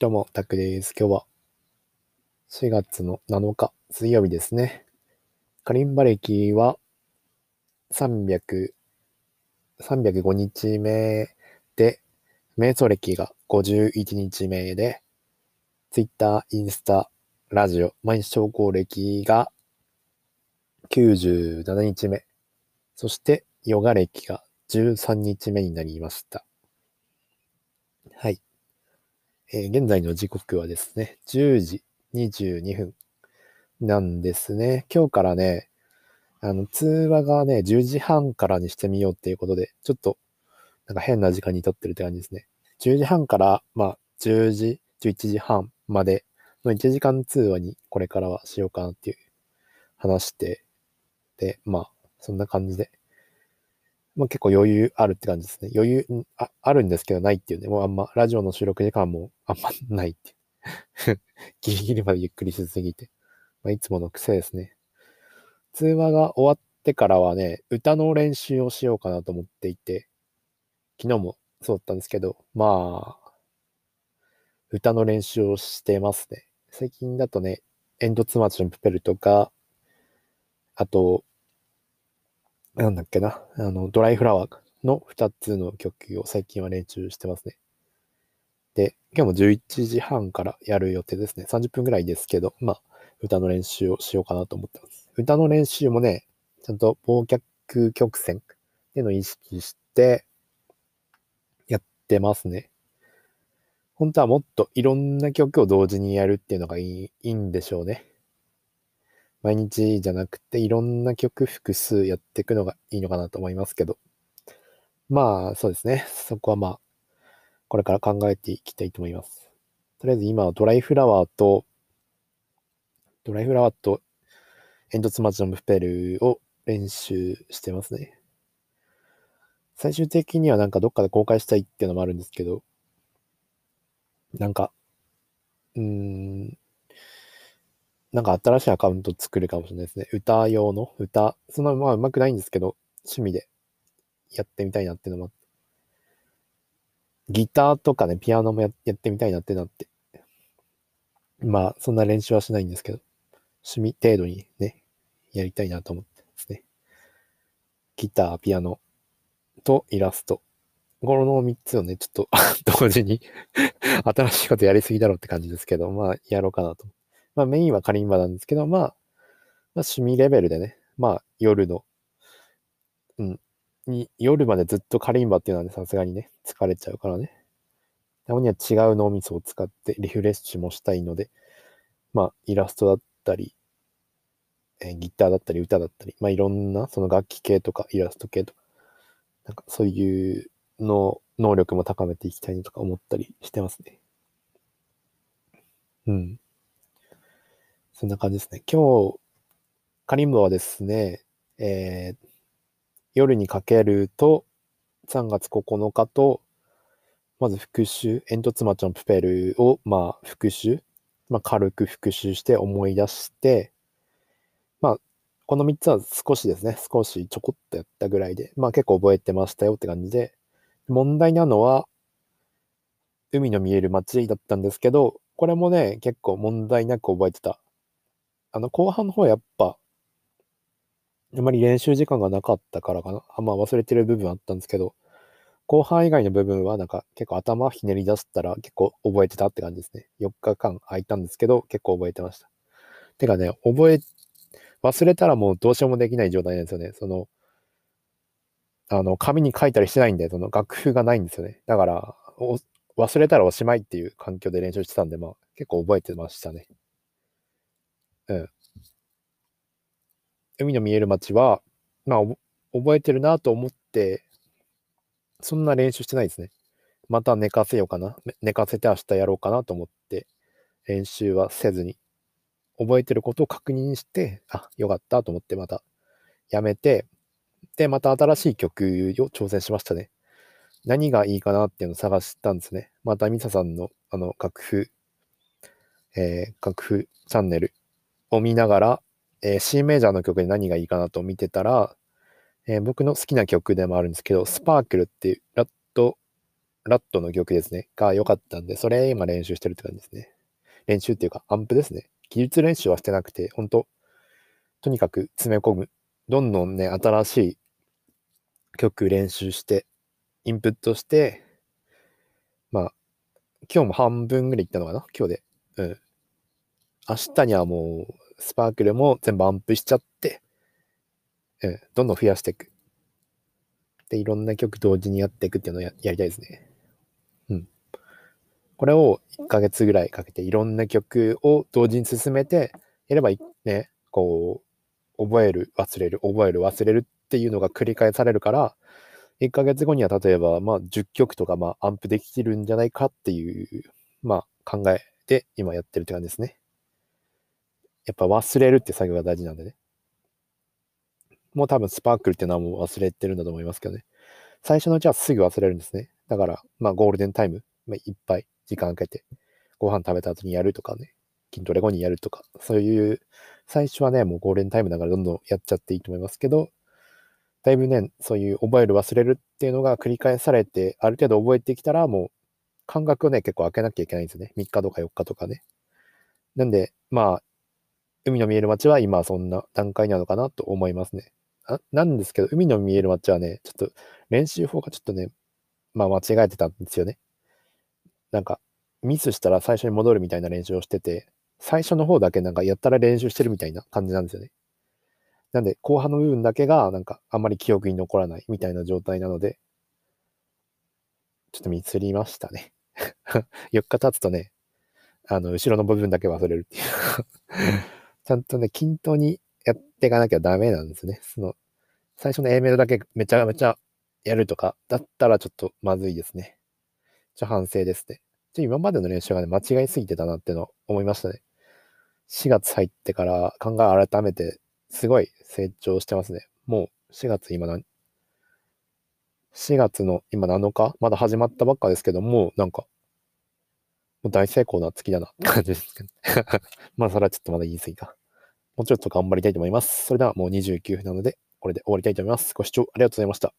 どうも、タクです。今日は4月の7日、水曜日ですね。カリンバ歴は300、305日目で、瞑想歴が51日目で、Twitter、インスタ、ラジオ、毎日投稿歴が97日目。そして、ヨガ歴が13日目になりました。はい。えー、現在の時刻はですね、10時22分なんですね。今日からね、あの、通話がね、10時半からにしてみようっていうことで、ちょっと、なんか変な時間に撮ってるって感じですね。10時半から、まあ、10時、11時半までの1時間通話にこれからはしようかなっていう話して、で、まあ、そんな感じでまあ、結構余裕あるって感じですね。余裕あ、あるんですけどないっていうね。もうあんま、ラジオの収録時間もあんま ないっていう。ギリギリまでゆっくりしすぎて。まあ、いつもの癖ですね。通話が終わってからはね、歌の練習をしようかなと思っていて、昨日もそうだったんですけど、まあ、歌の練習をしてますね。最近だとね、エンドツマチのプペルとか、あと、なんだっけな、あの、ドライフラワーの2つの曲を最近は練習してますね。で、今日も11時半からやる予定ですね。30分ぐらいですけど、まあ、歌の練習をしようかなと思ってます。歌の練習もね、ちゃんと忘却曲線っていうのを意識してやってますね。本当はもっといろんな曲を同時にやるっていうのがいいいいんでしょうね。毎日じゃなくていろんな曲複数やっていくのがいいのかなと思いますけど。まあ、そうですね。そこはまあ、これから考えていきたいと思います。とりあえず今はドライフラワーと、ドライフラワーと煙突町のムフペルを練習してますね。最終的にはなんかどっかで公開したいっていうのもあるんですけど、なんか、うーん、なんか新しいアカウント作るかもしれないですね。歌用の？歌、そんなまあ上手くないんですけど、趣味でやってみたいなっていうのもあって。ギターとかね、ピアノもやってみたいなってなって。まあ、そんな練習はしないんですけど、趣味程度にね、やりたいなと思ってですね。ギター、ピアノとイラスト。この3つをね、ちょっと 同時に新しいことやりすぎだろうって感じですけど、まあ、やろうかなとまあメインはカリンバなんですけど、まあ、まあ、趣味レベルでね、まあ夜の、うん、に夜までずっとカリンバっていうのはね、さすがにね、疲れちゃうからね。たまには違う脳みそを使ってリフレッシュもしたいので、まあイラストだったり、えー、ギターだったり歌だったり、まあいろんなその楽器系とかイラスト系とか、なんかそういうの能力も高めていきたいとか思ったりしてますね。うん。そんな感じですね。今日、カリンバはですね、えー、夜にかけると、3月9日と、まず復習、煙突町のプペルを、まあ、復習、まあ、軽く復習して思い出して、まあ、この3つは少しですね、少しちょこっとやったぐらいで、まあ結構覚えてましたよって感じで、問題なのは、海の見える街だったんですけど、これもね、結構問題なく覚えてたあの、後半の方はやっぱ、あまり練習時間がなかったからかな。あんま忘れてる部分あったんですけど、後半以外の部分はなんか結構頭ひねり出したら結構覚えてたって感じですね。4日間空いたんですけど、結構覚えてました。てかね、覚え、忘れたらもうどうしようもできない状態なんですよね。その、あの、紙に書いたりしてないんで、その楽譜がないんですよね。だから、忘れたらおしまいっていう環境で練習してたんで、まあ結構覚えてましたね。うん。海の見える街は、まあ、覚えてるなと思って、そんな練習してないですね。また寝かせようかな。寝かせて明日やろうかなと思って、練習はせずに、覚えてることを確認して、あ、よかったと思ってまたやめて、で、また新しい曲を挑戦しましたね。何がいいかなっていうのを探したんですね。またミサさんのあの楽譜、えー、楽譜チャンネルを見ながら、えー、C メジャーの曲で何がいいかなと見てたら、えー、僕の好きな曲でもあるんですけど、スパークルっていうラッドラットの曲ですね、が良かったんで、それ今練習してるって感じですね。練習っていうか、アンプですね。技術練習はしてなくて、本当とにかく詰め込む。どんどんね、新しい曲練習して、インプットして、まあ、今日も半分ぐらいいったのかな？今日で。うん。明日にはもう、スパークルも全部アンプしちゃって、うん、どんどん増やしていく。で、いろんな曲同時にやっていくっていうのをやりたいですね。うん。これを1ヶ月ぐらいかけていろんな曲を同時に進めてやればね、こう、覚える、忘れる、覚える、忘れるっていうのが繰り返されるから、1ヶ月後には例えば、まあ、10曲とか、まあ、アンプできるんじゃないかっていう、まあ、考えで今やってるって感じですね。やっぱ忘れるって作業が大事なんでね。もう多分スパークルっていうのはもう忘れてるんだと思いますけどね。最初のうちはすぐ忘れるんですね。だから、まあゴールデンタイム、まあ、いっぱい時間かけて、ご飯食べた後にやるとかね、筋トレ後にやるとか、そういう、最初はね、もうゴールデンタイムだからどんどんやっちゃっていいと思いますけど、だいぶね、そういう覚える忘れるっていうのが繰り返されて、ある程度覚えてきたら、もう感覚をね、結構開けなきゃいけないんですよね。3日とか4日とかね。なんで、まあ、海の見える街は今そんな段階なのかなと思いますね。あなんですけど、海の見える街はね、ちょっと練習法がちょっとね、まあ間違えてたんですよね。なんか、ミスしたら最初に戻るみたいな練習をしてて、最初の方だけなんかやったら練習してるみたいな感じなんですよね。なんで、後半の部分だけがなんかあんまり記憶に残らないみたいな状態なので、ちょっとミスりましたね。4日経つとね、あの、後ろの部分だけ忘れるっていうちゃんとね、均等にやっていかなきゃダメなんですね。その、最初の A メロだけめちゃめちゃやるとか、だったらちょっとまずいですね。ちょ、反省ですね。ちょ、今までの練習がね、間違いすぎてたなっての思いましたね。4月入ってから考え改めて、すごい成長してますね。もう4月今何 ?4 月の今7日？まだ始まったばっかですけども、なんか、もう大成功な月だなって感じですけど。まあ、それはちょっとまだ言い過ぎか。もうちょっと頑張りたいと思います。それではもう29分なので、これで終わりたいと思います。ご視聴ありがとうございました。